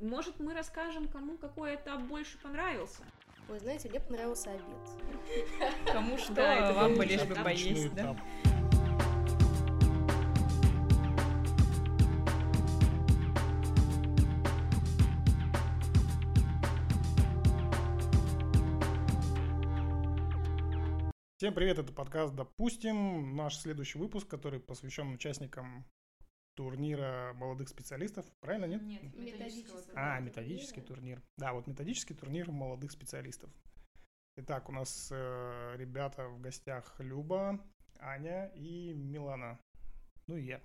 Может, мы расскажем, кому какой этап больше понравился? Вы знаете, мне понравился обед. Кому что, Да, это вам бы лишь бы поесть, да? Всем привет, это подкаст «Допустим». Наш следующий выпуск, который посвящен участникам турнира молодых специалистов. Правильно, нет? Нет, Методического А, методический турнир. Да, вот методический турнир молодых специалистов. Итак, у нас э, ребята в гостях Люба, Аня и Милана. Ну и я.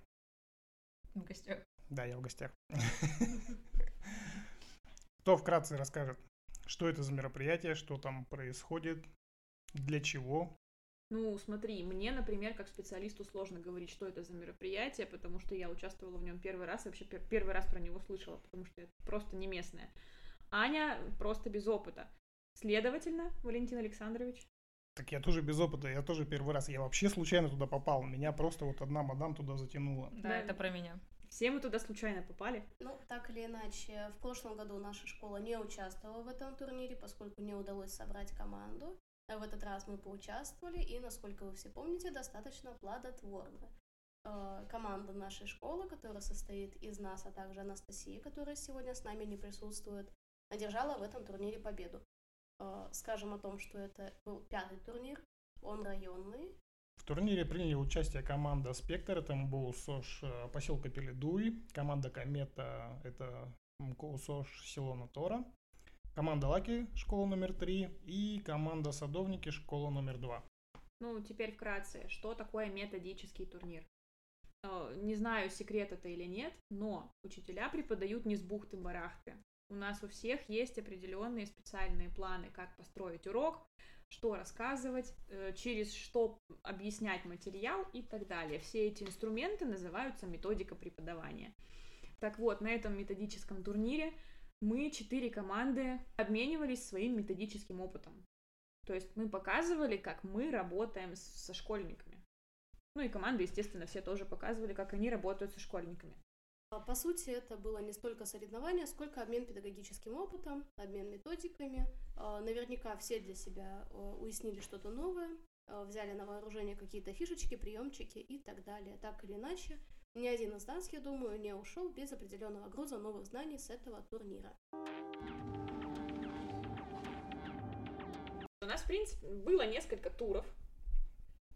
В гостях. Да, я в гостях. Кто вкратце расскажет, что это за мероприятие, что там происходит, для чего? Ну, смотри, мне, например, как специалисту сложно говорить, что это за мероприятие, потому что я участвовала в нем первый раз, и вообще пер- первый раз про него слышала, потому что это просто не местное. Аня просто без опыта. Следовательно, Валентин Александрович, Так я тоже без опыта, я тоже первый раз. Я вообще случайно туда попал. Меня просто вот одна мадам туда затянула. Да, Да. это про меня. все мы туда случайно попали. Ну, так или иначе, в прошлом году наша школа не участвовала в этом турнире, поскольку не удалось собрать команду. В этот раз мы поучаствовали, и, насколько вы все помните, достаточно плодотворно. Э, Команда нашей школы, которая состоит из нас, а также Анастасии, которая сегодня с нами не присутствует, одержала в этом турнире победу. Э, Скажем о том, что это был пятый турнир, он районный, В турнире приняли участие команда «Спектр», это МБУ СОЖ э, поселка Пеледуй, команда «Комета» — это МКУ СОЖ село Натора, команда «Лаки» школа номер три и команда «Садовники» школа номер два. Ну, теперь вкратце, что такое методический турнир? Э, Не знаю, секрет это или нет, но учителя преподают не с бухты-барахты. У нас у всех есть определенные специальные планы, как построить урок, что рассказывать, э, через что объяснять материал и так далее. Все эти инструменты называются методика преподавания. Так вот, на этом методическом турнире мы, четыре команды, обменивались своим методическим опытом. То есть мы показывали, как мы работаем со школьниками. Ну и команды, естественно, все тоже показывали, как они работают со школьниками. А, По сути, это было не столько соревнование, сколько обмен педагогическим опытом, обмен методиками. А, Наверняка все для себя а, уяснили что-то новое, взяли на вооружение какие-то фишечки, приемчики и так далее. Так или иначе, ни один из нас, я думаю, не ушел без определенного груза новых знаний с этого турнира. У нас, в принципе, было несколько туров.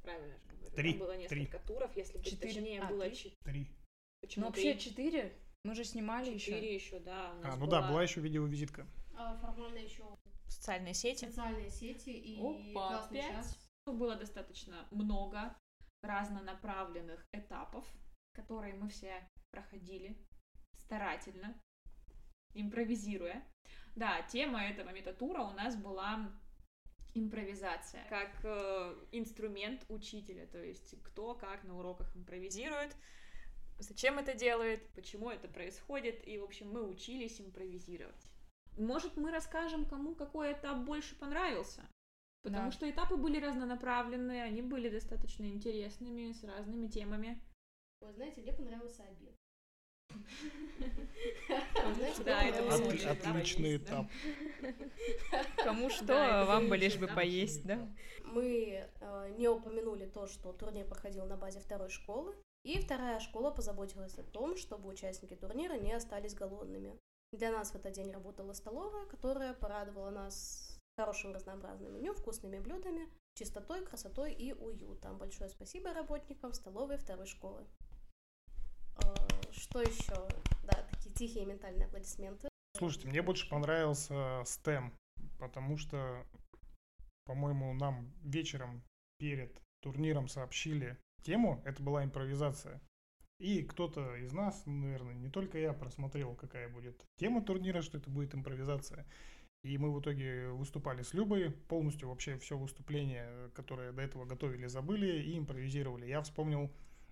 Правильно же говорю. Три, Там было несколько туров, если быть Четыре. точнее, А, было три? четыре. Три. Почему Ну, вообще три? четыре. Мы же снимали еще. Четыре еще, да. А, ну да, была еще видеовизитка. Формально еще Социальные сети. социальные сети и Опа, классный пять. час. Было достаточно много разнонаправленных этапов, которые мы все проходили старательно, импровизируя. Да, тема этого метатура у нас была импровизация, как э, инструмент учителя, то есть кто как на уроках импровизирует, зачем это делает, почему это происходит, и, в общем, мы учились импровизировать. Может, мы расскажем, кому какой этап больше понравился? Потому Да. что этапы были разнонаправленные, они были достаточно интересными, с разными темами. Вы знаете, мне понравился обед. Да, это отличный этап. Кому что, вам бы лишь бы поесть, да? Мы э, не упомянули то, что турнир проходил на базе второй школы, и вторая школа позаботилась о том, чтобы участники турнира не остались голодными. Для нас в этот день работала столовая, которая порадовала нас хорошим разнообразным меню, вкусными блюдами, чистотой, красотой и уютом. Большое спасибо работникам столовой второй школы. Что еще? Да, такие тихие ментальные аплодисменты. Слушайте, мне больше понравился STEM, потому что, по-моему, нам вечером перед турниром сообщили тему, это была импровизация. И кто-то из нас, ну, наверное, не только я, просмотрел, какая будет тема турнира, что это будет импровизация. И мы в итоге выступали с Любой, полностью вообще все выступление, которое до этого готовили, забыли и импровизировали. Я вспомнил,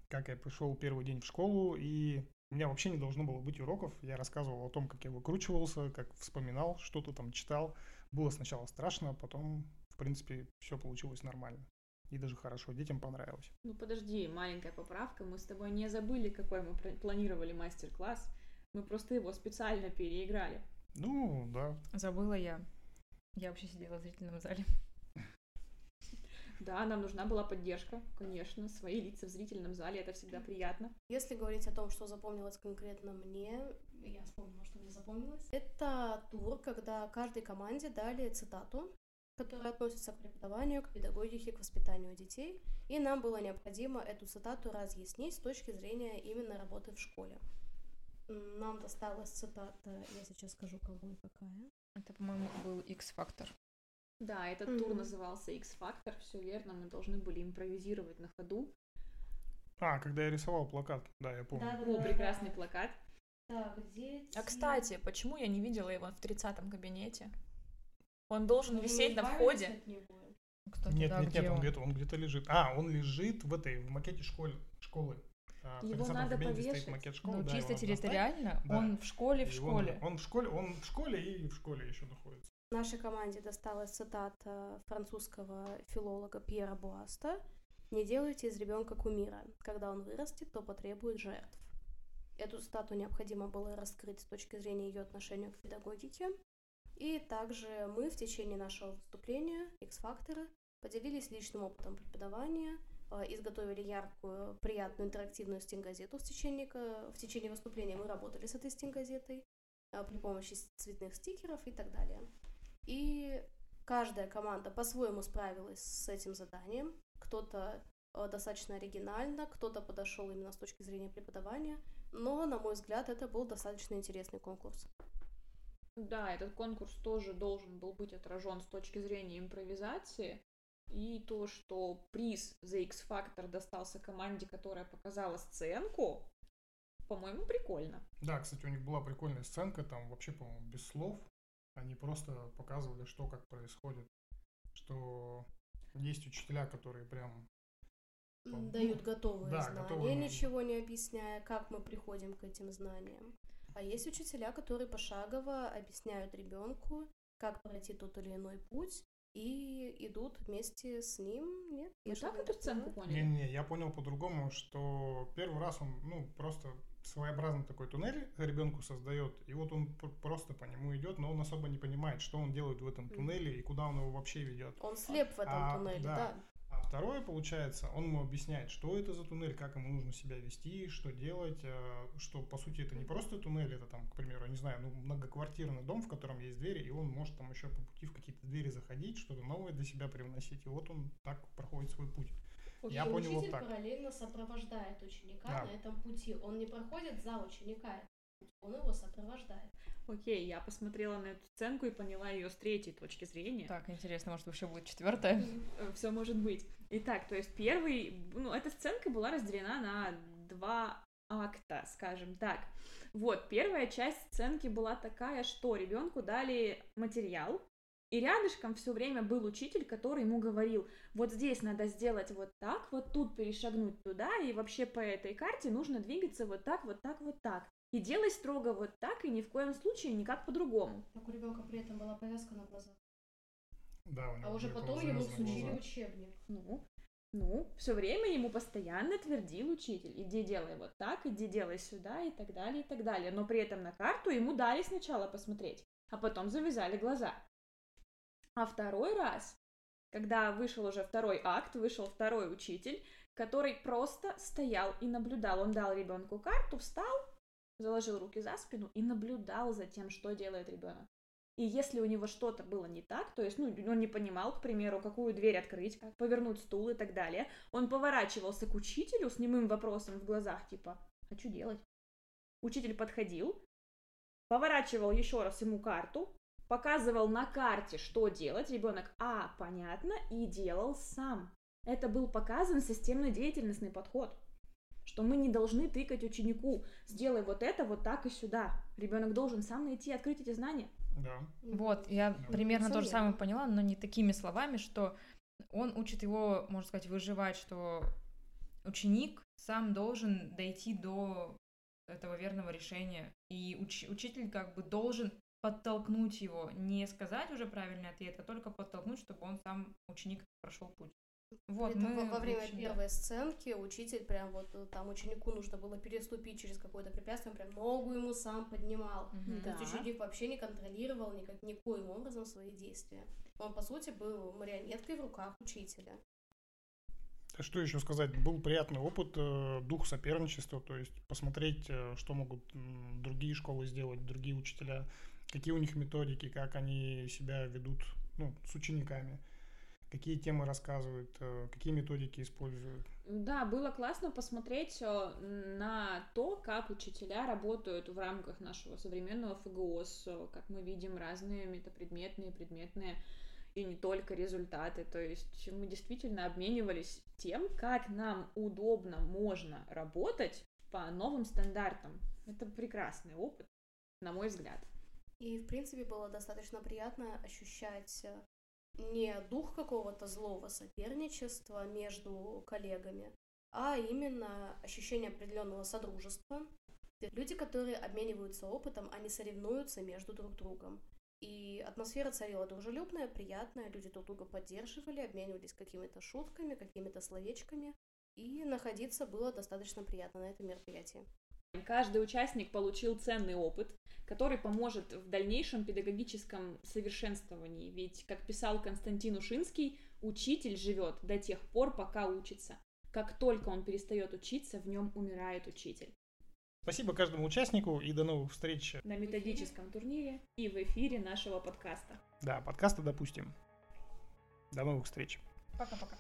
как я пришел первый день в школу, и у меня вообще не должно было быть уроков. Я рассказывал о том, как я выкручивался, как вспоминал, что-то там читал. Было сначала страшно, а потом, в принципе, все получилось нормально. И даже хорошо, детям понравилось. Ну подожди, маленькая поправка. Мы с тобой не забыли, какой мы планировали мастер-класс. Мы просто его специально переиграли. Ну, да. Забыла я. Я вообще сидела в зрительном зале. Да, нам нужна была поддержка, конечно, свои лица в зрительном зале, это всегда приятно. Если говорить о том, что запомнилось конкретно мне, я вспомнила, что мне запомнилось. Это тур, когда каждой команде дали цитату, которая относится к преподаванию, к педагогике, к воспитанию детей. И нам было необходимо эту цитату разъяснить с точки зрения именно работы в школе. Нам досталась цитата, я сейчас скажу, кого и какая. Это, по-моему, был X-фактор. Да, этот тур Мгм. назывался X-Factor, все верно, мы должны были импровизировать на ходу. А, когда я рисовал плакат, да, я помню. О, прекрасный плакат. Так, дети... А кстати, почему я не видела его в 30-м кабинете? Он должен висеть на входе. Кстати, Нет, да, нет, где нет, он он? где-то, он где-то лежит. А, он лежит в этой, в макете школы. школы. А, в Его 30-м надо повешать. макет школы, Ну, да, чисто территориально, Да. он в школе, в школе. Он, в школе, он в школе и в школе еще находится. Нашей команде досталась цитата французского филолога Пьера Буаста «Не делайте из ребенка кумира. Когда он вырастет, то потребует жертв». Эту цитату необходимо было раскрыть с точки зрения ее отношения к педагогике. И также мы в течение нашего выступления X-фактора поделились личным опытом преподавания, э, изготовили яркую, приятную интерактивную стенгазету в течение, ка- в течение выступления. Мы работали с этой стенгазетой э, при помощи цветных стикеров и так далее. И каждая команда по-своему справилась с этим заданием. Кто-то э, достаточно оригинально, кто-то подошел именно с точки зрения преподавания. Но, на мой взгляд, это был достаточно интересный конкурс. Да, этот конкурс тоже должен был быть отражен с точки зрения импровизации. И то, что приз за X-Factor достался команде, которая показала сценку, по-моему, прикольно. Да, кстати, у них была прикольная сценка, там вообще, по-моему, без слов. Они просто показывали, что как происходит. Что есть учителя, которые прям... Дают готовые да, знания, готовые, ну. ничего не объясняя, как мы приходим к этим знаниям. А есть учителя, которые пошагово объясняют ребенку, как пройти тот или иной путь, и идут вместе с ним. Нет? Вы Я так эту не сценку поняла. поняли? Не-не, я понял по-другому, что первый раз он, ну, просто своеобразный такой туннель ребенку создает, и вот он пр- просто по нему идет, но он особо не понимает, что он делает в этом туннеле и куда он его вообще ведет. Он слеп в этом А, туннеле, да. да. А второе, получается, он ему объясняет, что это за туннель, как ему нужно себя вести, что делать, э, что, по сути, это не просто туннель, это там, к примеру, не знаю, ну, многоквартирный дом, в котором есть двери, и он может там еще по пути в какие-то двери заходить, что-то новое для себя привносить, и вот он так проходит свой путь. Я И понял вот учитель так. параллельно сопровождает ученика Да. на этом пути. Он не проходит за ученика, он его сопровождает. Окей, я посмотрела на эту сценку и поняла ее с третьей точки зрения. Так, интересно, может, вообще будет четвертая? Все может быть. Итак, то есть первый, ну, эта сценка была разделена на два акта, скажем так. Вот, первая часть сценки была такая, что ребенку дали материал, и рядышком все время был учитель, который ему говорил, вот здесь надо сделать вот так, вот тут перешагнуть туда, и вообще по этой карте нужно двигаться вот так, вот так, вот так. И делай строго вот так, и ни в коем случае никак по-другому. Так у ребенка при этом была повязка на глазах. Да, у него А уже потом ему глаза. учебник. Ну, ну, все время ему постоянно твердил учитель, иди делай вот так, иди делай сюда и так далее, и так далее. Но при этом на карту ему дали сначала посмотреть, а потом завязали глаза. А второй раз, когда вышел уже второй акт, вышел второй учитель, который просто стоял и наблюдал. Он дал ребенку карту, встал, заложил руки за спину и наблюдал за тем, что делает ребенок. И если у него что-то было не так, то есть, ну, он не понимал, к примеру, какую дверь открыть, как повернуть стул и так далее, он поворачивался к учителю с немым вопросом в глазах, типа, а что делать? Учитель подходил, поворачивал еще раз ему карту, показывал на карте, что делать, ребенок, а, понятно, и делал сам. Это был показан системно-деятельностный подход, что мы не должны тыкать ученику, сделай вот это, вот так и сюда. Ребенок должен сам найти, открыть эти знания. Да. Вот, я Да. примерно то же самое поняла, но не такими словами, что он учит его, можно сказать, выживать, что ученик сам должен дойти до этого верного решения. И уч- учитель как бы должен подтолкнуть его, не сказать уже правильный ответ, а только подтолкнуть, чтобы он сам, ученик, прошел путь. Вот, Это мы во, во время да. первой сценки учитель прям вот э, там ученику нужно было переступить через какое-то препятствие, он прям ногу ему сам поднимал. Мгм. То есть Да. ученик вообще не контролировал никак, никоим образом свои действия. Он, по сути, был марионеткой в руках учителя. А Что еще сказать? Был приятный опыт, э, дух соперничества, то есть посмотреть, э, что могут другие школы сделать, другие учителя, какие у них методики, как они себя ведут ну, с учениками, какие темы рассказывают, э, какие методики используют. Да, было классно посмотреть э, на то, как учителя работают в рамках нашего современного ФГОС, э, как мы видим разные метапредметные, предметные и не только результаты. То есть мы действительно обменивались тем, как нам удобно можно работать по новым стандартам. Это прекрасный опыт, на мой взгляд. И, в принципе, было достаточно приятно ощущать э, не дух какого-то злого соперничества между коллегами, а именно ощущение определенного содружества. Люди, которые обмениваются опытом, они соревнуются между друг другом. И атмосфера царила дружелюбная, приятная, люди друг друга поддерживали, обменивались какими-то шутками, какими-то словечками. И находиться было достаточно приятно на этом мероприятии. Каждый участник получил ценный опыт, который поможет в дальнейшем педагогическом совершенствовании. Ведь, как писал Константин Ушинский, учитель живет до тех пор, пока учится. Как только он перестает учиться, в нем умирает учитель. Спасибо каждому участнику и до новых встреч. На методическом турнире и в эфире нашего подкаста. Да, подкаста допустим. До новых встреч. Пока-пока.